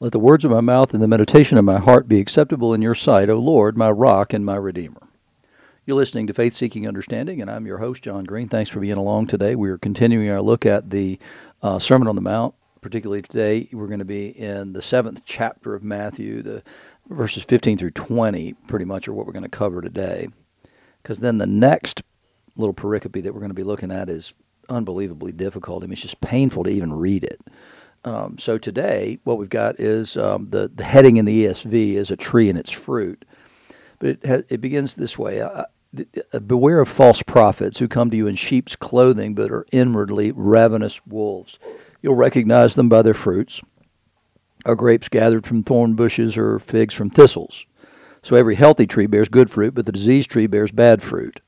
Let the words of my mouth and the meditation of my heart be acceptable in your sight, O Lord, my rock and my redeemer. You're listening to Faith Seeking Understanding, and I'm your host, John Green. Thanks for being along today. We are continuing our look at the uh, Sermon on the Mount. Particularly today, we're going to be in the seventh chapter of Matthew, the verses 15 through 20, pretty much are what we're going to cover today. Because then the next little pericope that we're going to be looking at is unbelievably difficult. I mean, it's just painful to even read it. Um, so today, what we've got is um, the the heading in the ESV is a tree and its fruit, but it ha- it begins this way: uh, Beware of false prophets who come to you in sheep's clothing, but are inwardly ravenous wolves. You'll recognize them by their fruits. Are grapes gathered from thorn bushes, or figs from thistles? So every healthy tree bears good fruit, but the diseased tree bears bad fruit.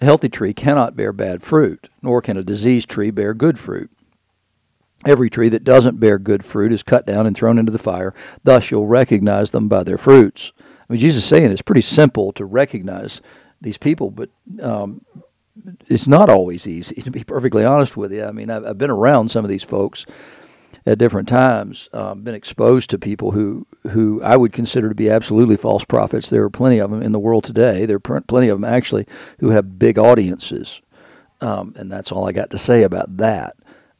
A healthy tree cannot bear bad fruit, nor can a diseased tree bear good fruit. Every tree that doesn't bear good fruit is cut down and thrown into the fire. Thus you'll recognize them by their fruits. I mean, Jesus is saying it's pretty simple to recognize these people, but um, it's not always easy, to be perfectly honest with you. I mean, I've, I've been around some of these folks at different times, um, been exposed to people who, who I would consider to be absolutely false prophets. There are plenty of them in the world today. There are plenty of them, actually, who have big audiences. Um, and that's all I got to say about that.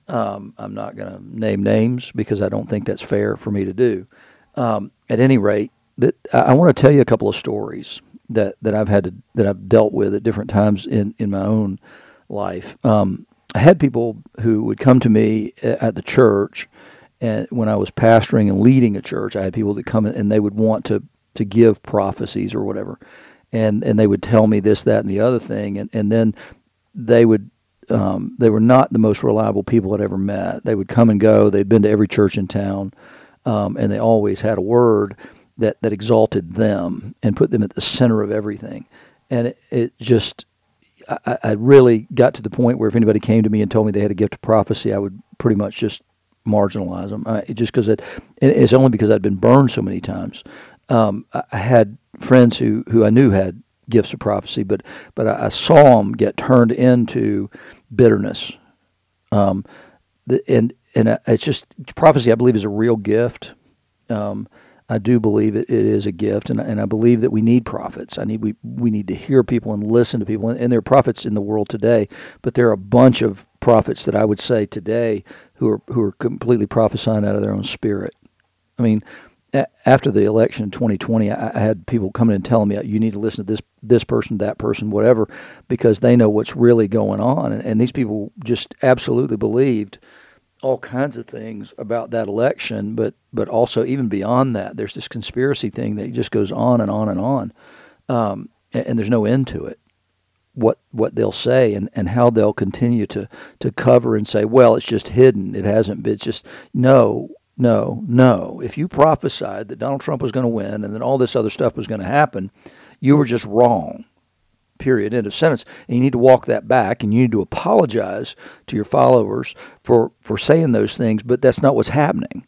Um, I'm not going to name names because I don't think that's fair for me to do. Um, at any rate, that I, want to tell you a couple of stories that, that I've had to that I've dealt with at different times in, in my own life. Um, I had people who would come to me at the church, and when I was pastoring and leading a church, I had people that come and they would want to to give prophecies or whatever, and and they would tell me this, that, and the other thing, and and then they would um, they were not the most reliable people I'd ever met. They would come and go. They'd been to every church in town, um, and they always had a word that that exalted them and put them at the center of everything. And it, it just, I, I, really got to the point where if anybody came to me and told me they had a gift of prophecy, I would pretty much just marginalize them. I, just because it, it's only because I'd been burned so many times. Um, I had friends who who I knew had gifts of prophecy, but but I, saw them get turned into bitterness. Um, the, and and it's just prophecy. I believe is a real gift. Um, I do believe it, it is a gift, and, and I believe that we need prophets. I need we we need to hear people and listen to people, and, and there are prophets in the world today, but there are a bunch of prophets that I would say today who are who are completely prophesying out of their own spirit. I mean, after the election in 2020, I, had people coming and telling me you need to listen to this this person, that person, whatever, because they know what's really going on, and, and these people just absolutely believed all kinds of things about that election, but but also even beyond that, there's this conspiracy thing that just goes on and on and on, um, and, and, there's no end to it. What what they'll say and, and how they'll continue to to cover and say, well, it's just hidden. It hasn't been. It's just no, no, no. If you prophesied that Donald Trump was going to win and then all this other stuff was going to happen, you were just wrong period, end of sentence. And you need to walk that back and you need to apologize to your followers for, for saying those things, but that's not what's happening.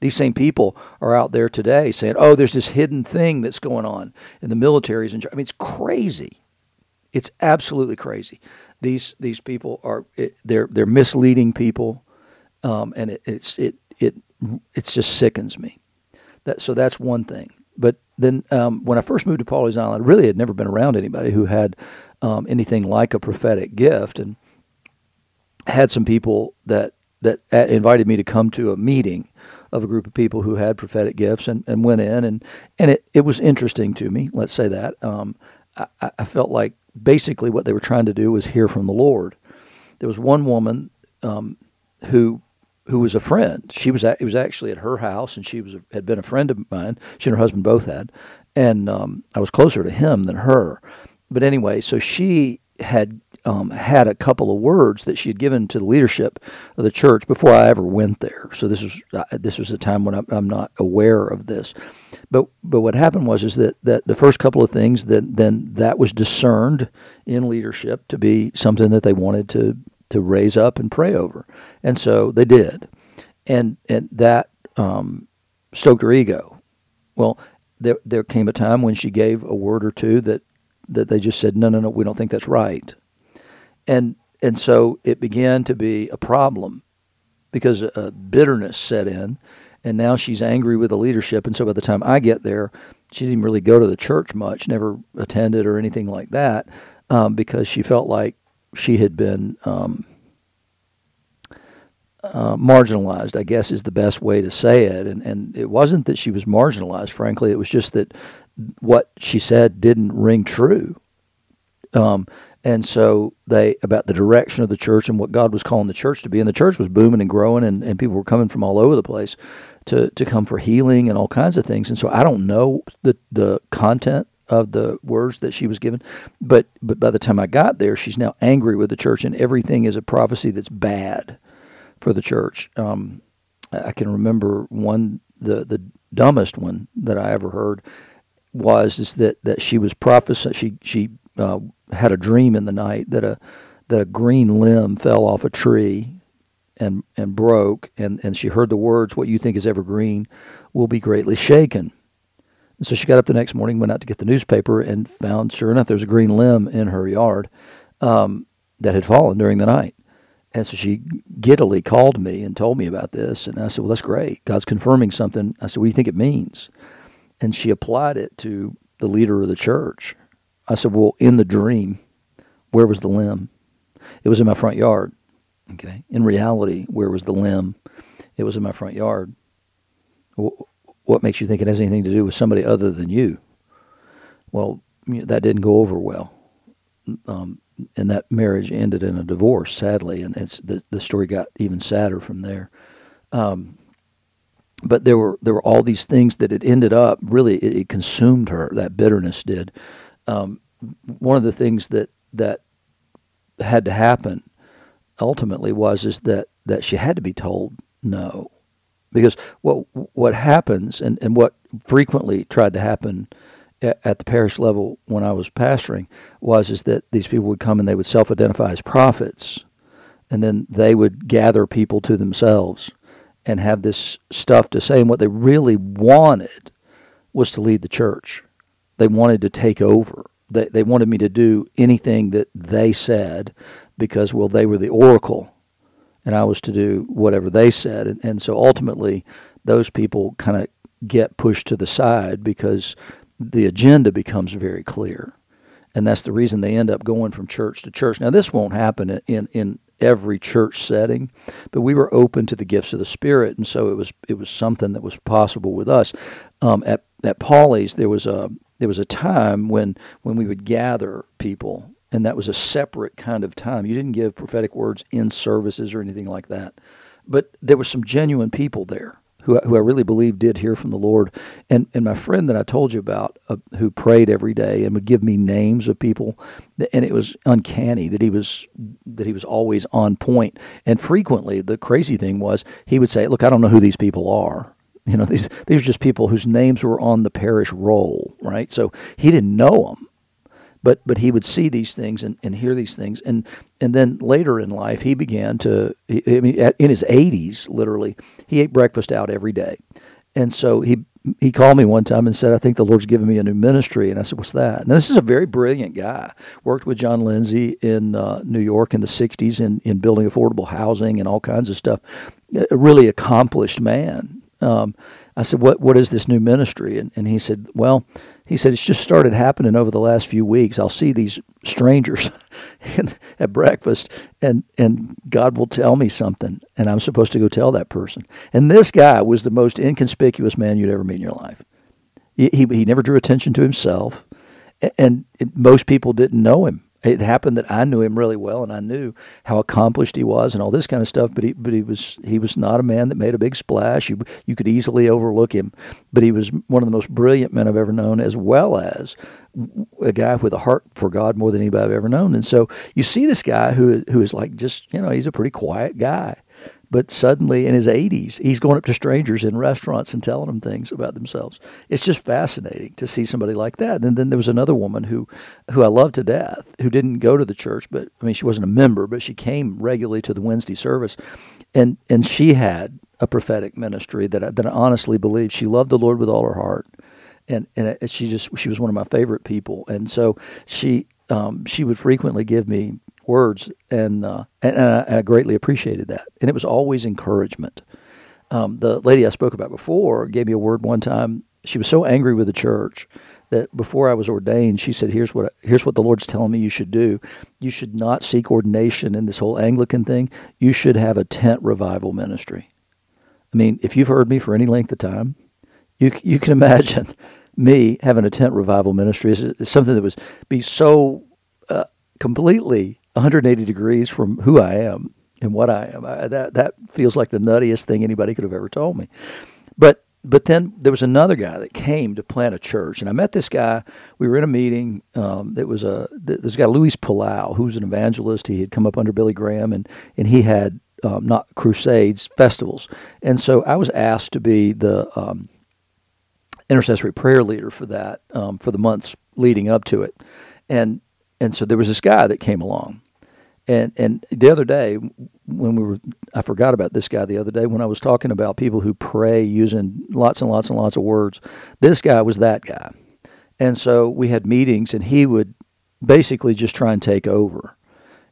These same people are out there today saying, oh, there's this hidden thing that's going on in the militaries. And I mean, it's crazy. It's absolutely crazy. These these people are it, they're they're misleading people, um, and it, it's it it it just sickens me. That so that's one thing. But then um, when I first moved to Pawleys Island, I really had never been around anybody who had um, anything like a prophetic gift, and had some people that that invited me to come to a meeting of a group of people who had prophetic gifts, and, and went in, and and it, it was interesting to me. Let's say that um, I, I, felt like basically what they were trying to do was hear from the Lord. There was one woman um, who who was a friend. She was at, it was actually at her house, and she was had been a friend of mine. She and her husband both had, and um, I was closer to him than her. But anyway, so she had um, had a couple of words that she had given to the leadership of the church before I ever went there. So this was uh, this was a time when I'm, I'm, not aware of this. But but what happened was is that, that the first couple of things that then that was discerned in leadership to be something that they wanted to to raise up and pray over, and so they did, and and that um, stoked her ego. Well, there there came a time when she gave a word or two that that they just said no no no we don't think that's right, and and so it began to be a problem because a bitterness set in, and now she's angry with the leadership. And so by the time I get there, she didn't really go to the church much, never attended or anything like that, um, because she felt like she had been um, uh, marginalized. I guess is the best way to say it. And and it wasn't that she was marginalized. Frankly, it was just that what she said didn't ring true. Um, and so they about the direction of the church and what God was calling the church to be. And the church was booming and growing, and, and people were coming from all over the place to to come for healing and all kinds of things. And so I don't know the the content of the words that she was given, but but by the time I got there, she's now angry with the church, and everything is a prophecy that's bad for the church. Um, I can remember one the the dumbest one that I ever heard was is that that she was prophesying. She she uh, had a dream in the night that a that a green limb fell off a tree and and broke and, and she heard the words what you think is evergreen will be greatly shaken and so she got up the next morning went out to get the newspaper and found sure enough there was a green limb in her yard um, that had fallen during the night and so she giddily called me and told me about this and i said well that's great god's confirming something i said what do you think it means and she applied it to the leader of the church I said, Well, in the dream, where was the limb? It was in my front yard. Okay. In reality, where was the limb? It was in my front yard. What makes you think it has anything to do with somebody other than you? Well, that didn't go over well. Um, and that marriage ended in a divorce, sadly, and it's the the story got even sadder from there. Um, but there were there were all these things that it ended up really it, it consumed her. That bitterness did, um, one of the things that that had to happen ultimately was is that that she had to be told no because what what happens and, and what frequently tried to happen at, the parish level when I was pastoring was is that these people would come and they would self-identify as prophets and then they would gather people to themselves and have this stuff to say and what they really wanted was to lead the church they wanted to take over. They, they wanted me to do anything that they said because, well, they were the oracle and I was to do whatever they said. And, and so ultimately, those people kind of get pushed to the side because the agenda becomes very clear. And that's the reason they end up going from church to church. Now, this won't happen in, in every church setting, but we were open to the gifts of the Spirit, and so it was it was something that was possible with us. Um, at at Pawleys, there was a there was a time when when we would gather people and that was a separate kind of time you didn't give prophetic words in services or anything like that but there were some genuine people there who, who I really believe did hear from the Lord. And, and my friend that I told you about, uh, who prayed every day and would give me names of people, and it was uncanny that he was that he was always on point. And frequently, the crazy thing was he would say, "Look, I don't know who these people are." You know, these these are just people whose names were on the parish roll, right? So he didn't know them, but but he would see these things and, and hear these things, and and then later in life he began to. I mean, in his eighties, literally, he ate breakfast out every day, and so he he called me one time and said, I think the Lord's given me a new ministry. And I said, What's that? And this is a very brilliant guy. Worked with John Lindsay in uh, New York in the 60s in, in building affordable housing and all kinds of stuff. A really accomplished man um, I said, "What what is this new ministry?" And, and he said, "Well, he said it's just started happening over the last few weeks. I'll see these strangers at breakfast, and and God will tell me something, and I'm supposed to go tell that person. And this guy was the most inconspicuous man you'd ever meet in your life. He he, he never drew attention to himself, and it, most people didn't know him it happened that I knew him really well, and I knew how accomplished he was, and all this kind of stuff. But he, but he was, he was not a man that made a big splash. You, you could easily overlook him, but he was one of the most brilliant men I've ever known, as well as a guy with a heart for God more than anybody I've ever known. And so you see this guy who, who is like just, you know, he's a pretty quiet guy, but suddenly in his 80s, he's going up to strangers in restaurants and telling them things about themselves. It's just fascinating to see somebody like that. And then there was another woman who, who I love to death, who didn't go to the church, but I mean, she wasn't a member, but she came regularly to the Wednesday service, and and she had a prophetic ministry that I, that I honestly believe she loved the Lord with all her heart, and and she just she was one of my favorite people, and so she um, she would frequently give me words, and uh, and, and I, I, greatly appreciated that. And it was always encouragement. um, the lady I spoke about before gave me a word one time. She was so angry with the church that before I was ordained, she said, "Here's what here's what the Lord's telling me you should do. You should not seek ordination in this whole Anglican thing. You should have a tent revival ministry." I mean, if you've heard me for any length of time, you you can imagine me having a tent revival ministry is, something that was be so uh, completely 180 degrees from who I am and what I am. I, that that feels like the nuttiest thing anybody could have ever told me. But but then there was another guy that came to plant a church, and I met this guy. We were in a meeting. Um, it was a this guy Luis Palau, who was an evangelist. He had come up under Billy Graham, and and he had um, not crusades, festivals. And so I was asked to be the um, intercessory prayer leader for that um, for the months leading up to it. And and so there was this guy that came along. And and the other day when we were I forgot about this guy the other day when I was talking about people who pray using lots and lots and lots of words. This guy was that guy. And so we had meetings and he would basically just try and take over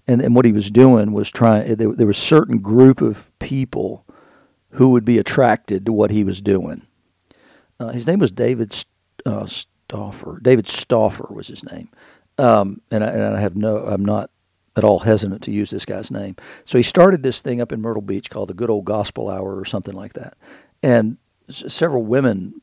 and, and what he was doing was trying there, there was a certain group of people who would be attracted to what he was doing uh, his name was david uh, stauffer david stauffer was his name um, and, I, and I have no i'm not at all hesitant to use this guy's name so he started this thing up in myrtle beach called the good old gospel hour or something like that and s- several women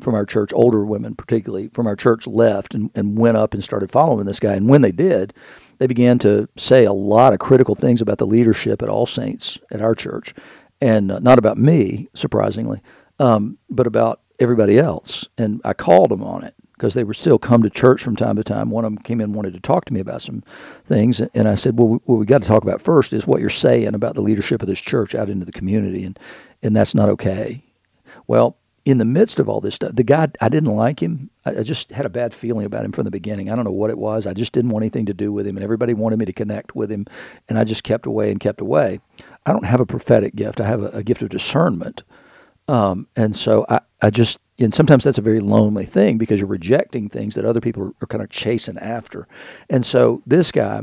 from our church, older women particularly from our church, left and, and went up and started following this guy. And when they did, they began to say a lot of critical things about the leadership at All Saints at our church, and uh, not about me, surprisingly, um, but about everybody else. And I called them on it because they were still come to church from time to time. One of them came in and wanted to talk to me about some things, and I said, "Well, what we got to talk about first is what you're saying about the leadership of this church out into the community, and and that's not okay." Well, in the midst of all this stuff, the guy, I didn't like him. I, I, just had a bad feeling about him from the beginning. I don't know what it was. I just didn't want anything to do with him, and everybody wanted me to connect with him, and I just kept away and kept away. I don't have a prophetic gift. I have a, a gift of discernment. Um, and so I, I just, and sometimes that's a very lonely thing because you're rejecting things that other people are, kind of chasing after. And so this guy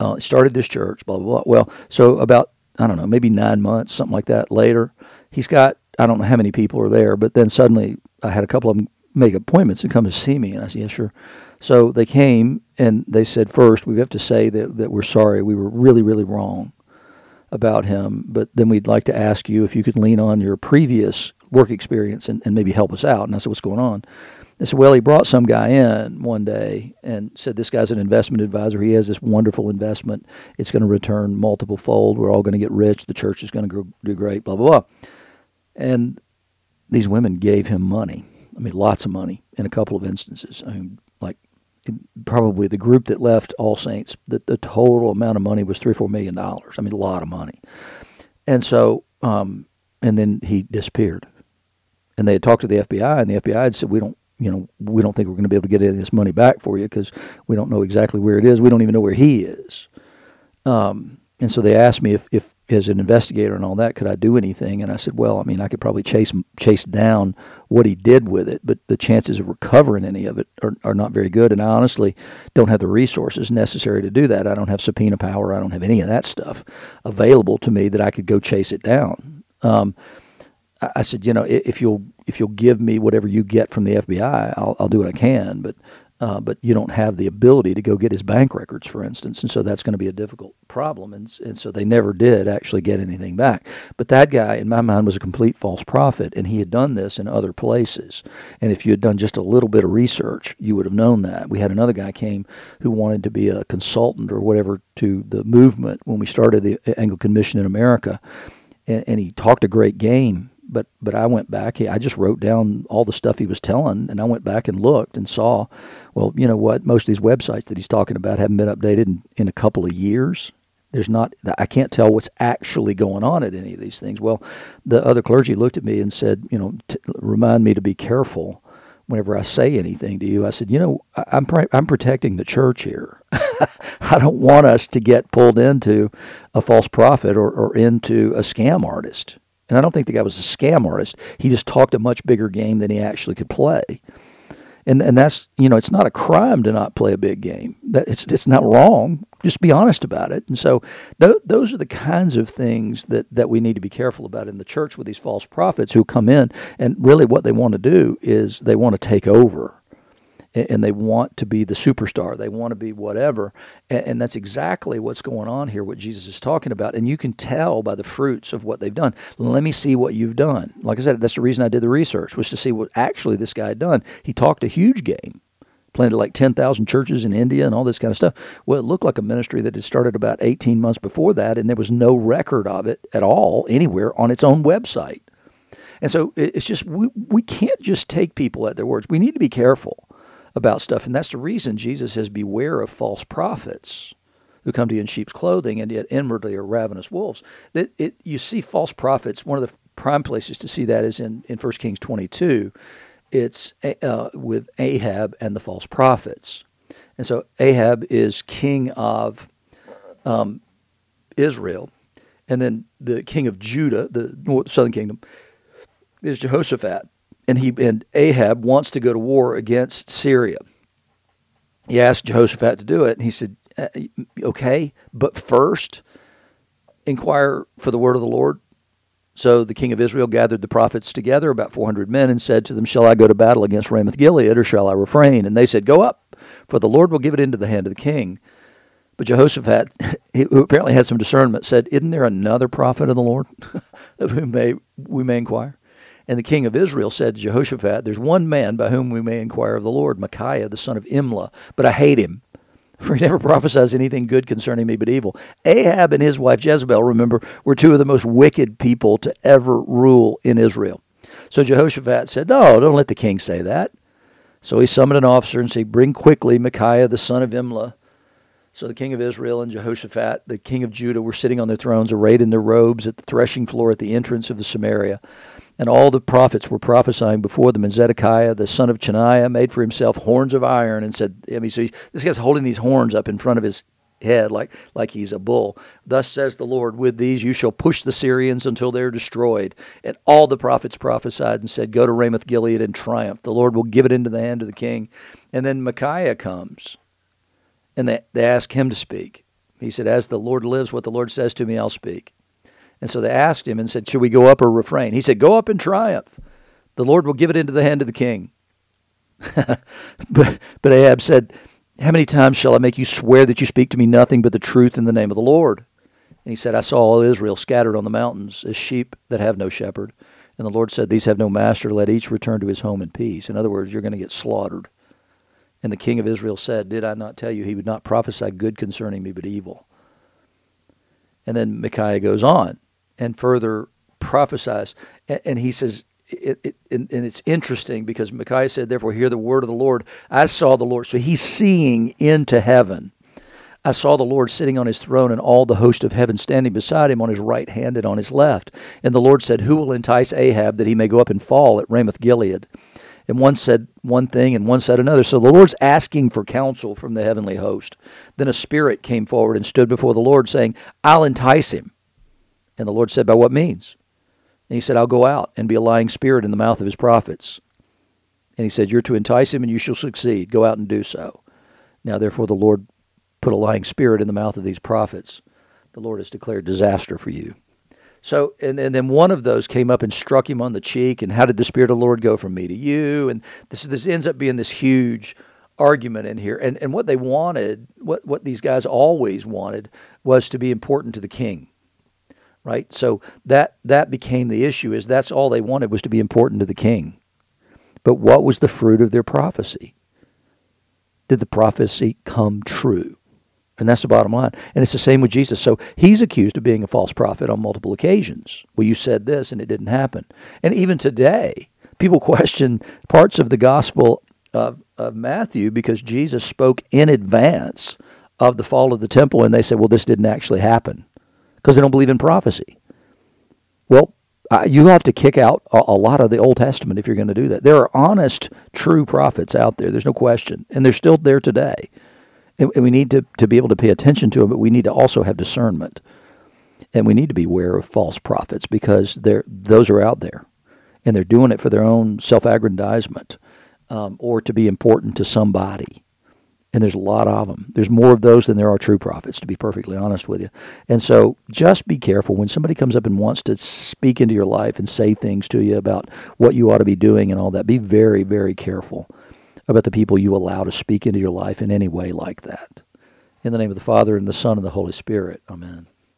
uh, started this church, blah, blah, blah. Well, so about, I don't know, maybe nine months, something like that later, he's got I don't know how many people are there, but then suddenly I had a couple of them make appointments and come to see me. And I said, yeah, sure. So they came and they said, first, we have to say that, that we're sorry. We were really, really wrong about him. But then we'd like to ask you if you could lean on your previous work experience and, and maybe help us out. And I said, what's going on? They said, well, he brought some guy in one day and said, this guy's an investment advisor. He has this wonderful investment. It's going to return multiple fold. We're all going to get rich. The church is going to do great, blah, blah, blah. And these women gave him money. I mean, lots of money in a couple of instances. I mean, like probably the group that left All Saints, the, the total amount of money was three or four million dollars. I mean, a lot of money. And so, um, and then he disappeared. And they had talked to the FBI, and the FBI had said, "We don't, you know, we don't think we're going to be able to get any of this money back for you because we don't know exactly where it is. We don't even know where he is." Um, and so they asked me if, if, as an investigator and all that, could I do anything? And I said, well, I mean, I could probably chase chase down what he did with it, but the chances of recovering any of it are, are not very good. And I honestly don't have the resources necessary to do that. I don't have subpoena power. I don't have any of that stuff available to me that I could go chase it down. Um, I, said, you know, if you'll if you'll give me whatever you get from the FBI, I'll, I'll do what I can. But uh, but you don't have the ability to go get his bank records, for instance, and so that's going to be a difficult problem. And, and so they never did actually get anything back. But that guy, in my mind, was a complete false prophet, and he had done this in other places. And if you had done just a little bit of research, you would have known that. We had another guy came who wanted to be a consultant or whatever to the movement when we started the Anglican Mission in America, and, and he talked a great game but but I went back. I just wrote down all the stuff he was telling, and I went back and looked and saw, well, you know what? Most of these websites that he's talking about haven't been updated in, in a couple of years. There's not. I can't tell what's actually going on at any of these things. Well, the other clergy looked at me and said, you know, t- remind me to be careful whenever I say anything to you. I said, you know, I'm I'm protecting the church here. I don't want us to get pulled into a false prophet or, or into a scam artist. And I don't think the guy was a scam artist. He just talked a much bigger game than he actually could play. and and that's you know it's not a crime to not play a big game. That it's it's not wrong. Just be honest about it. And so th- those are the kinds of things that that we need to be careful about in the church with these false prophets who come in and really what they want to do is they want to take over and they want to be the superstar. They want to be whatever. And that's exactly what's going on here, what Jesus is talking about. And you can tell by the fruits of what they've done. Let me see what you've done. Like I said, that's the reason I did the research, was to see what actually this guy had done. He talked a huge game. Planted like 10,000 churches in India and all this kind of stuff. Well, it looked like a ministry that had started about 18 months before that, and there was no record of it at all anywhere on its own website. And so it's just, we, we can't just take people at their words. We need to be careful about stuff. And that's the reason Jesus says, Beware of false prophets who come to you in sheep's clothing and yet inwardly are ravenous wolves. That it, you see false prophets. One of the prime places to see that is in, in 1 Kings 22. It's uh, with Ahab and the false prophets. And so Ahab is king of um, Israel. And then the king of Judah, the southern kingdom, is Jehoshaphat and he and Ahab wants to go to war against Syria. He asked Jehoshaphat to do it, and he said, uh, "Okay, but first, inquire for the word of the Lord." So the king of Israel gathered the prophets together, about 400 men, and said to them, Shall I go to battle against Ramoth Gilead, or shall I refrain? And they said, Go up, for the Lord will give it into the hand of the king. But Jehoshaphat, who apparently had some discernment, said, Isn't there another prophet of the Lord of whom may, we may inquire? And the king of Israel said to Jehoshaphat, There's one man by whom we may inquire of the Lord, Micaiah, the son of Imlah, but I hate him, for he never prophesies anything good concerning me but evil. Ahab and his wife Jezebel, remember, were two of the most wicked people to ever rule in Israel. So Jehoshaphat said, No, don't let the king say that. So he summoned an officer and said, Bring quickly Micaiah, the son of Imlah. So the king of Israel and Jehoshaphat, the king of Judah, were sitting on their thrones, arrayed in their robes at the threshing floor at the entrance of the Samaria. And all the prophets were prophesying before them. And Zedekiah, the son of Chenaanah, made for himself horns of iron and said, I mean, so this guy's holding these horns up in front of his head like, like he's a bull. Thus says the Lord, with these you shall push the Syrians until they're destroyed. And all the prophets prophesied and said, Go to Ramoth Gilead and triumph. The Lord will give it into the hand of the king. And then Micaiah comes, and they, they ask him to speak. He said, As the Lord lives, what the Lord says to me, I'll speak. And so they asked him and said, Should we go up or refrain? He said, Go up in triumph. The Lord will give it into the hand of the king. but, but Ahab said, How many times shall I make you swear that you speak to me nothing but the truth in the name of the Lord? And he said, I saw all Israel scattered on the mountains as sheep that have no shepherd. And the Lord said, These have no master. Let each return to his home in peace. In other words, you're going to get slaughtered. And the king of Israel said, Did I not tell you he would not prophesy good concerning me, but evil? And then Micaiah goes on and further prophesies. And, and he says, it, it, and, and, it's interesting because Micaiah said, Therefore, hear the word of the Lord. I saw the Lord. So he's seeing into heaven. I saw the Lord sitting on his throne and all the host of heaven standing beside him on his right hand and on his left. And the Lord said, Who will entice Ahab that he may go up and fall at Ramoth Gilead? And one said one thing and one said another. So the Lord's asking for counsel from the heavenly host. Then a spirit came forward and stood before the Lord, saying, I'll entice him. And the Lord said, By what means? And he said, I'll go out and be a lying spirit in the mouth of his prophets. And he said, You're to entice him, and you shall succeed. Go out and do so. Now, therefore, the Lord put a lying spirit in the mouth of these prophets. The Lord has declared disaster for you. So, and, and then one of those came up and struck him on the cheek. And how did the Spirit of the Lord go from me to you? And this, this ends up being this huge argument in here. And, and what they wanted, what, what these guys always wanted, was to be important to the king right? So that that became the issue is that's all they wanted was to be important to the king. But what was the fruit of their prophecy? Did the prophecy come true? And that's the bottom line. And it's the same with Jesus. So he's accused of being a false prophet on multiple occasions. Well, you said this and it didn't happen. And even today, people question parts of the gospel of, of Matthew because Jesus spoke in advance of the fall of the temple and they said, well, this didn't actually happen because they don't believe in prophecy. Well, uh, you have to kick out a, a, lot of the Old Testament if you're going to do that. There are honest, true prophets out there. There's no question, and they're still there today. And, and we need to, to be able to pay attention to them, but we need to also have discernment, and we need to be aware of false prophets because they're those are out there, and they're doing it for their own self-aggrandizement. um, or to be important to somebody. And there's a lot of them. There's more of those than there are true prophets, to be perfectly honest with you. And so just be careful when somebody comes up and wants to speak into your life and say things to you about what you ought to be doing and all that. Be very, very careful about the people you allow to speak into your life in any way like that. In the name of the Father, and the Son, and the Holy Spirit. Amen.